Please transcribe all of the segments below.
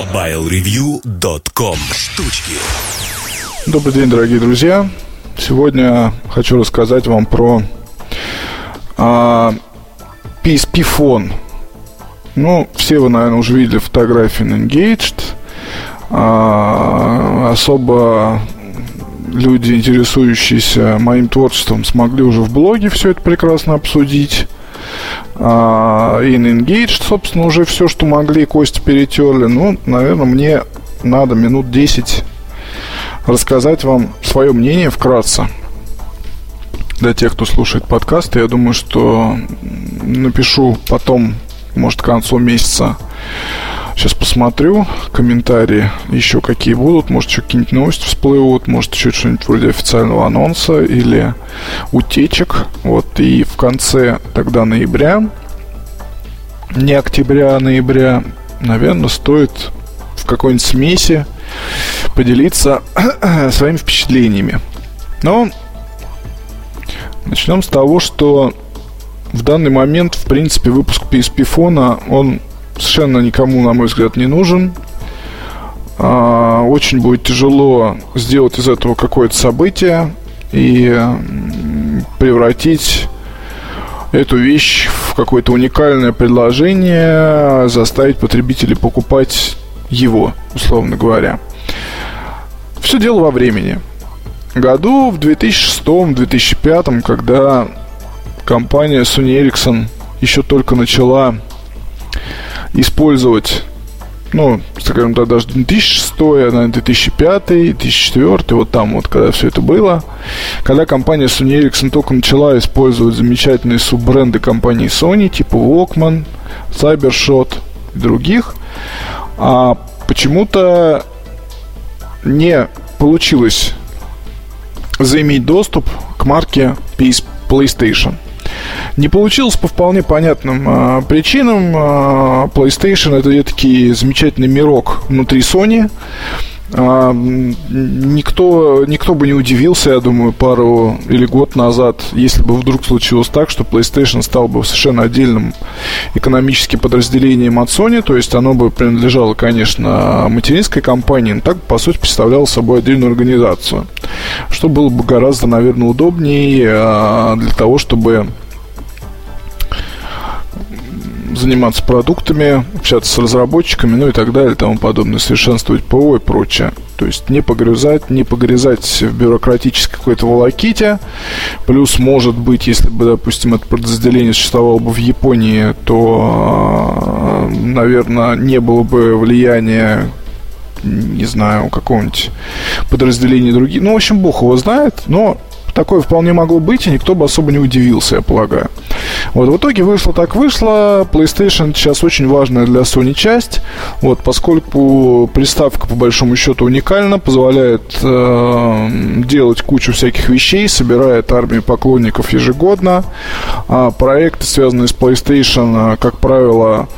MobileReview.com Штучки Добрый день, дорогие друзья. Сегодня хочу рассказать вам про а, PSP Phone. Ну, все вы, наверное, уже видели фотографии на Engaged. А, особо люди, интересующиеся моим творчеством, смогли уже в блоге все это прекрасно обсудить. А, и на Engaged, собственно, уже все, что могли, кости перетерли. Ну, наверное, мне надо минут 10 рассказать вам свое мнение вкратце. Для тех, кто слушает подкаст, я думаю, что напишу потом, может, к концу месяца. Сейчас посмотрю комментарии, еще какие будут. Может, еще какие-нибудь новости всплывут, может, еще что-нибудь вроде официального анонса или утечек. Вот, и в конце тогда ноября, не октября, а ноября, наверное, стоит в какой-нибудь смеси поделиться своими впечатлениями. Но начнем с того, что в данный момент, в принципе, выпуск PSP фона, он совершенно никому, на мой взгляд, не нужен. А, очень будет тяжело сделать из этого какое-то событие и превратить эту вещь в какое-то уникальное предложение, заставить потребителей покупать его, условно говоря. Все дело во времени. Году в 2006-2005, когда компания Sony Ericsson еще только начала использовать ну, скажем так, даже 2006, а, наверное, 2005, 2004, вот там вот, когда все это было, когда компания Sony Ericsson только начала использовать замечательные суббренды компании Sony, типа Walkman, Cybershot и других, а почему-то не получилось заиметь доступ к марке PlayStation. Не получилось по вполне понятным э, причинам. Э, PlayStation это такие замечательный мирок внутри Sony. А, никто, никто бы не удивился, я думаю, пару или год назад, если бы вдруг случилось так, что PlayStation стал бы совершенно отдельным экономическим подразделением от Sony, то есть оно бы принадлежало, конечно, материнской компании, но так, по сути, представляло собой отдельную организацию, что было бы гораздо, наверное, удобнее а, для того, чтобы заниматься продуктами, общаться с разработчиками, ну и так далее, и тому подобное, совершенствовать ПО и прочее. То есть не погрязать, не погрязать в бюрократической какой-то волоките. Плюс, может быть, если бы, допустим, это подразделение существовало бы в Японии, то, наверное, не было бы влияния не знаю, какого-нибудь подразделения других. Ну, в общем, бог его знает, но такое вполне могло быть, и никто бы особо не удивился, я полагаю. Вот, в итоге вышло так вышло. PlayStation сейчас очень важная для Sony часть. Вот, поскольку приставка, по большому счету, уникальна, позволяет э, делать кучу всяких вещей, собирает армию поклонников ежегодно. А проекты, связанные с PlayStation, как правило,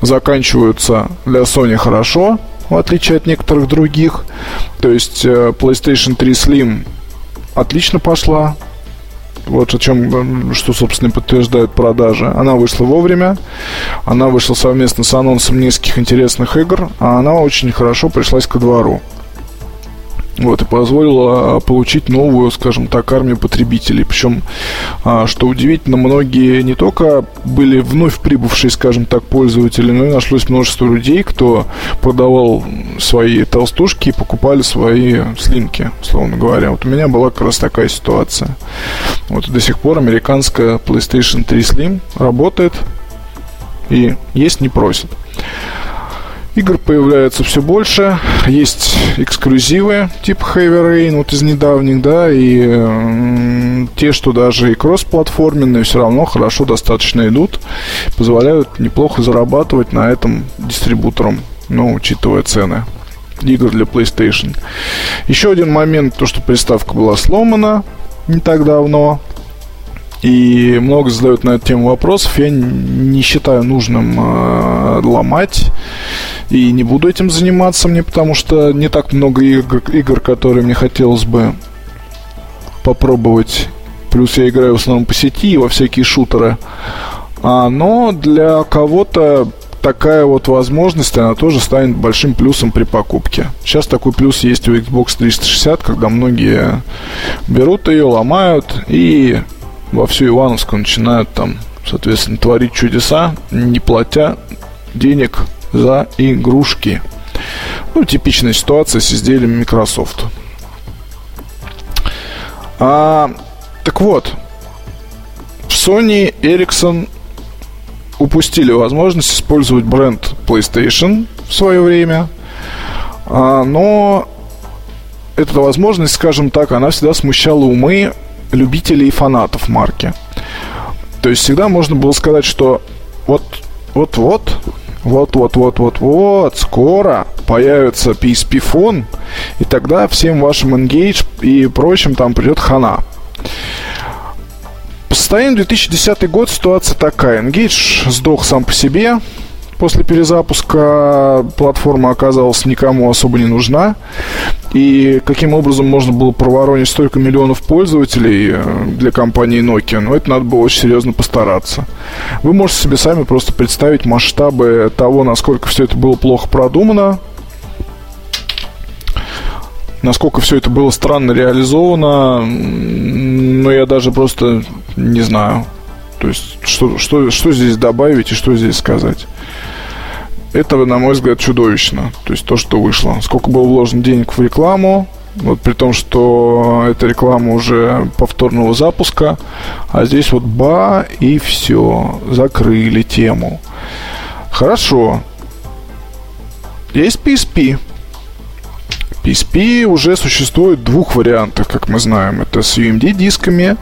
заканчиваются для Sony хорошо в отличие от некоторых других. То есть э, PlayStation 3 Slim отлично пошла. Вот о чем, что, собственно, подтверждает продажи. Она вышла вовремя. Она вышла совместно с анонсом нескольких интересных игр. А она очень хорошо пришлась ко двору. Вот, и позволила а, получить новую, скажем так, армию потребителей. Причем, а, что удивительно, многие не только были вновь прибывшие, скажем так, пользователи, но и нашлось множество людей, кто продавал свои толстушки и покупали свои слинки, условно говоря. Вот у меня была как раз такая ситуация. Вот до сих пор американская PlayStation 3 Slim работает и есть не просит. Игр появляется все больше. Есть эксклюзивы типа Heavy Rain, вот из недавних, да, и э, те, что даже и кроссплатформенные, все равно хорошо достаточно идут. Позволяют неплохо зарабатывать на этом дистрибутором, ну, учитывая цены игр для PlayStation. Еще один момент, то, что приставка была сломана не так давно. И много задают на эту тему вопросов. Я не считаю нужным э, ломать и не буду этим заниматься мне, потому что не так много игр, игр, которые мне хотелось бы попробовать. Плюс я играю в основном по сети и во всякие шутеры. А, но для кого-то такая вот возможность, она тоже станет большим плюсом при покупке. Сейчас такой плюс есть у Xbox 360, когда многие берут ее, ломают и во всю Ивановску начинают там, соответственно, творить чудеса, не платя денег за игрушки. Ну, типичная ситуация с изделиями Microsoft. А, так вот, в Sony Ericsson упустили возможность использовать бренд PlayStation в свое время, а, но эта возможность, скажем так, она всегда смущала умы любителей и фанатов марки. То есть всегда можно было сказать, что вот, вот, вот, вот, вот, вот, вот, вот, скоро появится PSP фон, и тогда всем вашим Engage и прочим там придет хана. По состоянию 2010 год ситуация такая. Engage сдох сам по себе, после перезапуска платформа оказалась никому особо не нужна. И каким образом можно было проворонить столько миллионов пользователей э, для компании Nokia, ну, это надо было очень серьезно постараться. Вы можете себе сами просто представить масштабы того, насколько все это было плохо продумано, насколько все это было странно реализовано, ну, я даже просто не знаю. То есть, что, что, что здесь добавить и что здесь сказать это, на мой взгляд, чудовищно. То есть то, что вышло. Сколько было вложено денег в рекламу, вот при том, что эта реклама уже повторного запуска, а здесь вот ба и все, закрыли тему. Хорошо. Есть PSP. PSP уже существует в двух вариантах, как мы знаем. Это с UMD дисками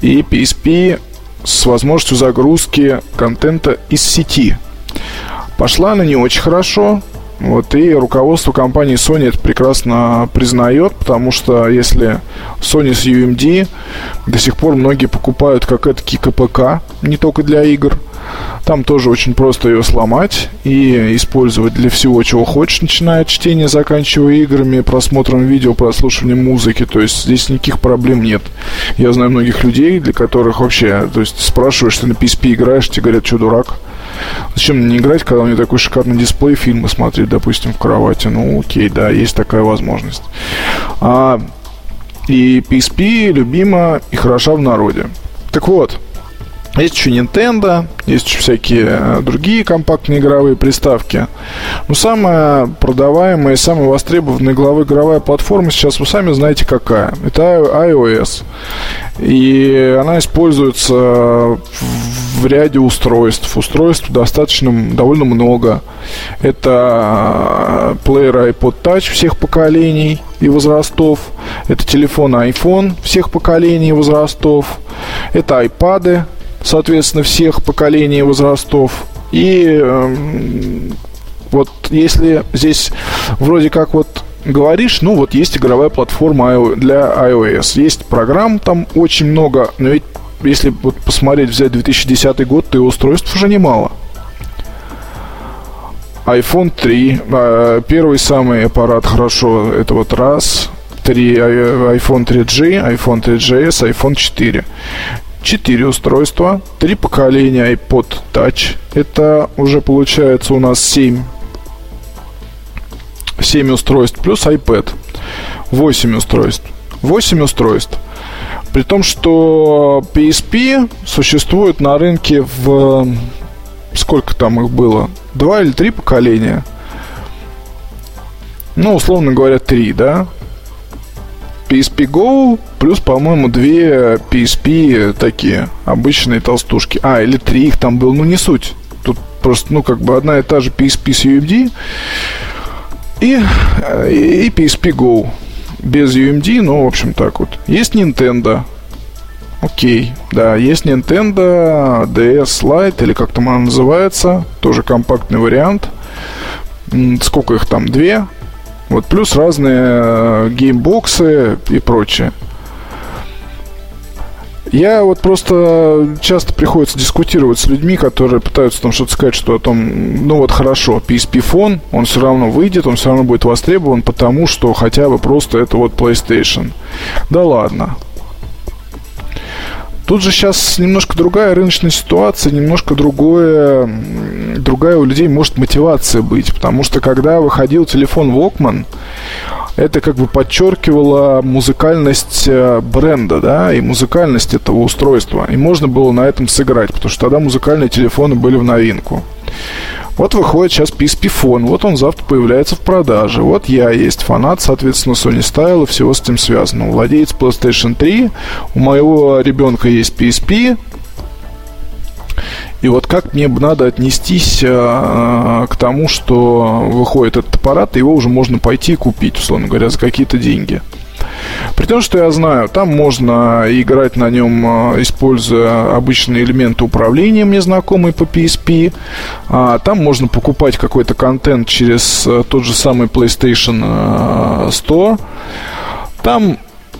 и PSP с возможностью загрузки контента из сети. Пошла она не очень хорошо. Вот, и руководство компании Sony это прекрасно признает, потому что если Sony с UMD до сих пор многие покупают как этакий КПК, не только для игр, там тоже очень просто ее сломать и использовать для всего, чего хочешь, начиная от чтения, заканчивая играми, просмотром видео, прослушиванием музыки. То есть здесь никаких проблем нет. Я знаю многих людей, для которых вообще, то есть спрашиваешь, ты на PSP играешь, тебе говорят, что дурак, Зачем не играть, когда у меня такой шикарный дисплей, фильмы смотреть, допустим, в кровати? Ну, окей, да, есть такая возможность. А, и PSP любима и хороша в народе. Так вот, есть еще Nintendo, есть еще всякие э, другие компактные игровые приставки. Но самая продаваемая и самая востребованная игровая платформа сейчас вы сами знаете какая. Это iOS. И она используется в ряде устройств. Устройств достаточно, довольно много. Это плеер iPod Touch всех поколений и возрастов. Это телефон iPhone всех поколений и возрастов. Это iPad соответственно, всех поколений и возрастов. И э, вот если здесь вроде как вот говоришь, ну вот есть игровая платформа для iOS, есть программ там очень много, но ведь если вот посмотреть, взять 2010 год, то и устройств уже немало. iPhone 3, э, первый самый аппарат хорошо, это вот раз, 3, iPhone 3G, iPhone 3GS, iPhone 4. 4 устройства, 3 поколения iPod Touch. Это уже получается у нас 7 7 устройств плюс iPad. 8 устройств. 8 устройств. При том, что PSP существует на рынке в... Сколько там их было? Два или три поколения? Ну, условно говоря, три, да? PSP Go плюс, по-моему, две PSP такие обычные толстушки. А, или три их там было, ну не суть. Тут просто, ну, как бы одна и та же PSP с UMD и, и PSP Go без UMD, ну, в общем, так вот. Есть Nintendo. Окей, да, есть Nintendo DS Lite, или как там она называется, тоже компактный вариант. Сколько их там? Две? Вот плюс разные э, геймбоксы и прочее. Я вот просто часто приходится дискутировать с людьми, которые пытаются там что-то сказать, что о том, ну вот хорошо, PSP фон, он все равно выйдет, он все равно будет востребован, потому что хотя бы просто это вот PlayStation. Да ладно. Тут же сейчас немножко другая рыночная ситуация, немножко другое, другая у людей может мотивация быть. Потому что когда выходил телефон Walkman, это как бы подчеркивало музыкальность э, бренда, да, и музыкальность этого устройства. И можно было на этом сыграть, потому что тогда музыкальные телефоны были в новинку. Вот выходит сейчас PSP Phone, вот он завтра появляется в продаже. Вот я есть фанат, соответственно, Sony Style и всего с этим связано. Владеец PlayStation 3, у моего ребенка есть PSP, и вот как мне надо отнестись э, к тому, что выходит этот аппарат, и его уже можно пойти и купить, условно говоря, за какие-то деньги. При том, что я знаю, там можно играть на нем, э, используя обычные элементы управления, мне знакомые по PSP. А, там можно покупать какой-то контент через э, тот же самый PlayStation э, Store. Там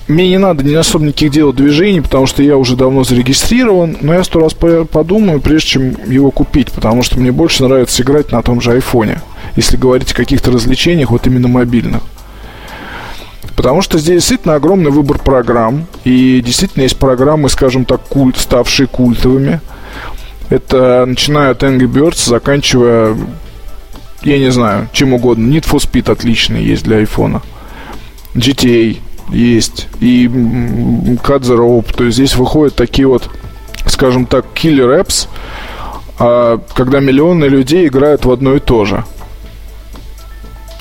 мне не надо не особо никаких делать движений, потому что я уже давно зарегистрирован, но я сто раз подумаю, прежде чем его купить, потому что мне больше нравится играть на том же айфоне, если говорить о каких-то развлечениях, вот именно мобильных. Потому что здесь действительно огромный выбор программ, и действительно есть программы, скажем так, культ, ставшие культовыми. Это начиная от Angry Birds, заканчивая, я не знаю, чем угодно. Need for Speed отличный есть для айфона. GTA есть. И Cut the Rope. То есть здесь выходят такие вот, скажем так, killer apps, а, когда миллионы людей играют в одно и то же.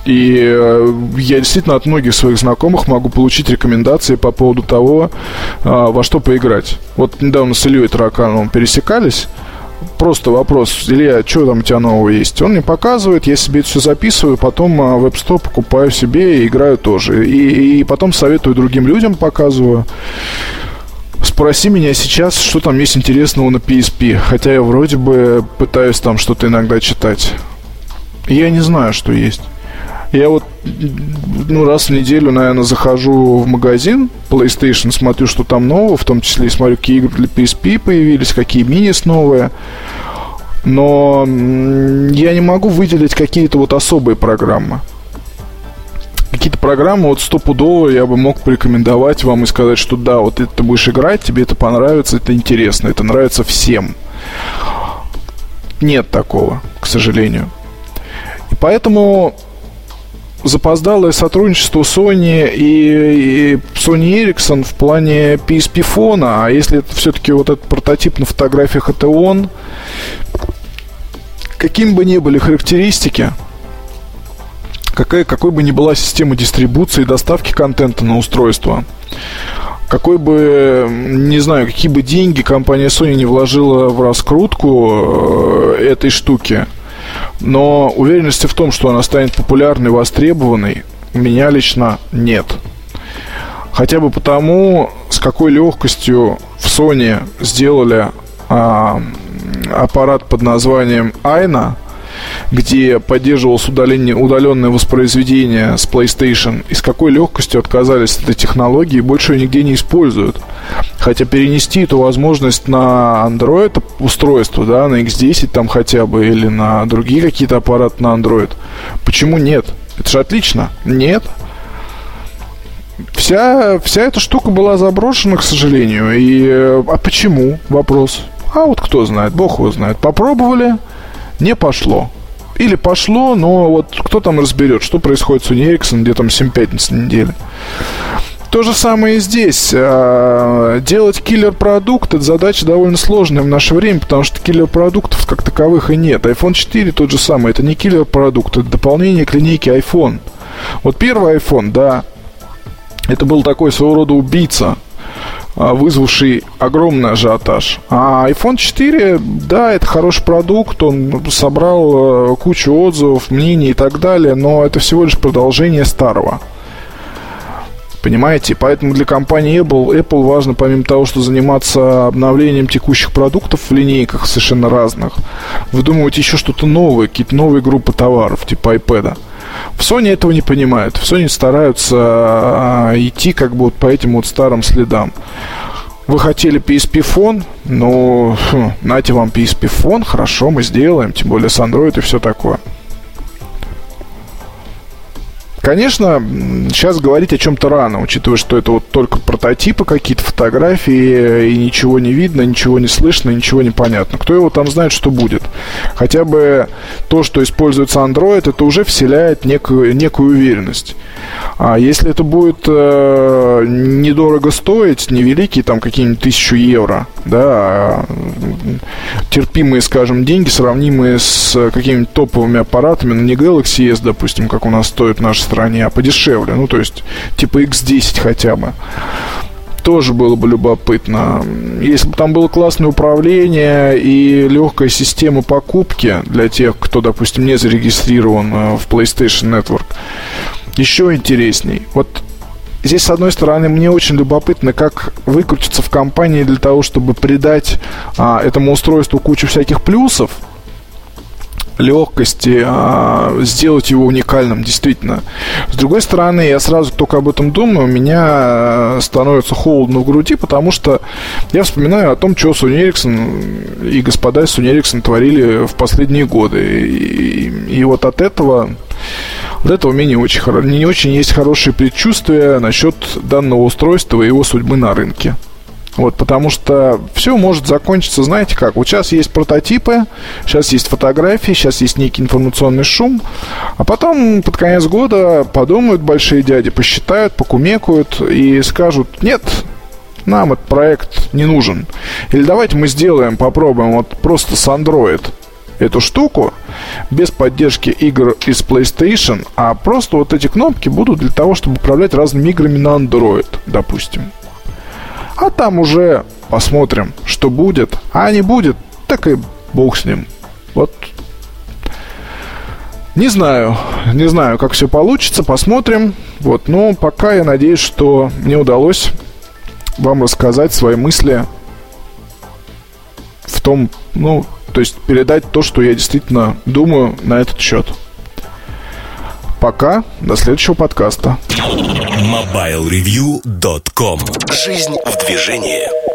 И э, я действительно от многих своих знакомых могу получить рекомендации по поводу того, а, во что поиграть. Вот недавно с Ильей Таракановым пересекались просто вопрос, Илья, что там у тебя нового есть? Он мне показывает, я себе это все записываю, потом а, в App Store покупаю себе и играю тоже. И, и потом советую другим людям, показываю. Спроси меня сейчас, что там есть интересного на PSP. Хотя я вроде бы пытаюсь там что-то иногда читать. Я не знаю, что есть. Я вот ну, раз в неделю, наверное, захожу в магазин PlayStation, смотрю, что там нового, в том числе и смотрю, какие игры для PSP появились, какие минис новые. Но я не могу выделить какие-то вот особые программы. Какие-то программы вот стопудово я бы мог порекомендовать вам и сказать, что да, вот это ты будешь играть, тебе это понравится, это интересно, это нравится всем. Нет такого, к сожалению. И поэтому запоздалое сотрудничество Sony и, и Sony Ericsson в плане PSP фона, а если это все-таки вот этот прототип на фотографиях, это он, каким бы ни были характеристики, какая, какой бы ни была система дистрибуции и доставки контента на устройство, какой бы, не знаю, какие бы деньги компания Sony не вложила в раскрутку э, этой штуки – но уверенности в том, что она станет популярной, востребованной, у меня лично нет. Хотя бы потому, с какой легкостью в Sony сделали а, аппарат под названием Айна – где поддерживалось удаление, удаленное воспроизведение с PlayStation, и с какой легкостью отказались от этой технологии и больше ее нигде не используют. Хотя перенести эту возможность на Android устройство, да, на X10 там хотя бы, или на другие какие-то аппараты на Android, почему нет? Это же отлично. Нет. Вся, вся эта штука была заброшена, к сожалению. И, э, а почему? Вопрос. А вот кто знает, бог его знает. Попробовали, не пошло. Или пошло, но вот кто там разберет, что происходит с Sony Ericsson, где там 7 пятниц на неделе. То же самое и здесь. А, делать киллер-продукт – это задача довольно сложная в наше время, потому что киллер-продуктов как таковых и нет. iPhone 4 тот же самый. Это не киллер-продукт, это дополнение к линейке iPhone. Вот первый iPhone, да, это был такой своего рода убийца а, вызвавший огромный ажиотаж. А iPhone 4, да, это хороший продукт, он собрал э, кучу отзывов, мнений и так далее, но это всего лишь продолжение старого. Понимаете? Поэтому для компании Apple, Apple важно, помимо того, что заниматься обновлением текущих продуктов в линейках совершенно разных, выдумывать еще что-то новое, какие-то новые группы товаров, типа iPad. В Sony этого не понимают. В Sony стараются а, идти как бы вот по этим вот старым следам. Вы хотели PSP фон, ну, хм, нате вам PSP фон, хорошо, мы сделаем, тем более с Android и все такое. Конечно, сейчас говорить о чем-то рано, учитывая, что это вот только прототипы, какие-то фотографии, и ничего не видно, ничего не слышно, ничего не понятно. Кто его там знает, что будет? Хотя бы то, что используется Android, это уже вселяет некую, некую уверенность. А если это будет э, недорого стоить, невеликие там какие-нибудь тысячу евро, да, а терпимые, скажем, деньги, сравнимые с какими-нибудь топовыми аппаратами, но не Galaxy S, допустим, как у нас стоит в нашей стране, а подешевле, ну, то есть типа X10 хотя бы тоже было бы любопытно. Если бы там было классное управление и легкая система покупки для тех, кто, допустим, не зарегистрирован э, в PlayStation Network, еще интересней. Вот здесь, с одной стороны, мне очень любопытно, как выкрутиться в компании для того, чтобы придать а, этому устройству кучу всяких плюсов, легкости, а, сделать его уникальным, действительно. С другой стороны, я сразу только об этом думаю, у меня а, становится холодно в груди, потому что я вспоминаю о том, что Sony Ericsson и господа Sony Ericsson творили в последние годы. И, и вот от этого от этого у меня не очень, не очень есть хорошие предчувствия насчет данного устройства и его судьбы на рынке. Вот, потому что все может закончиться, знаете как, вот сейчас есть прототипы, сейчас есть фотографии, сейчас есть некий информационный шум, а потом под конец года подумают большие дяди, посчитают, покумекают и скажут, нет, нам этот проект не нужен. Или давайте мы сделаем, попробуем вот просто с Android эту штуку без поддержки игр из PlayStation, а просто вот эти кнопки будут для того, чтобы управлять разными играми на Android, допустим. А там уже посмотрим, что будет. А не будет, так и бог с ним. Вот не знаю, не знаю, как все получится, посмотрим. Вот, но пока я надеюсь, что мне удалось вам рассказать свои мысли в том, ну, то есть передать то, что я действительно думаю на этот счет. Пока, до следующего подкаста. MobileReview.com Жизнь в движении.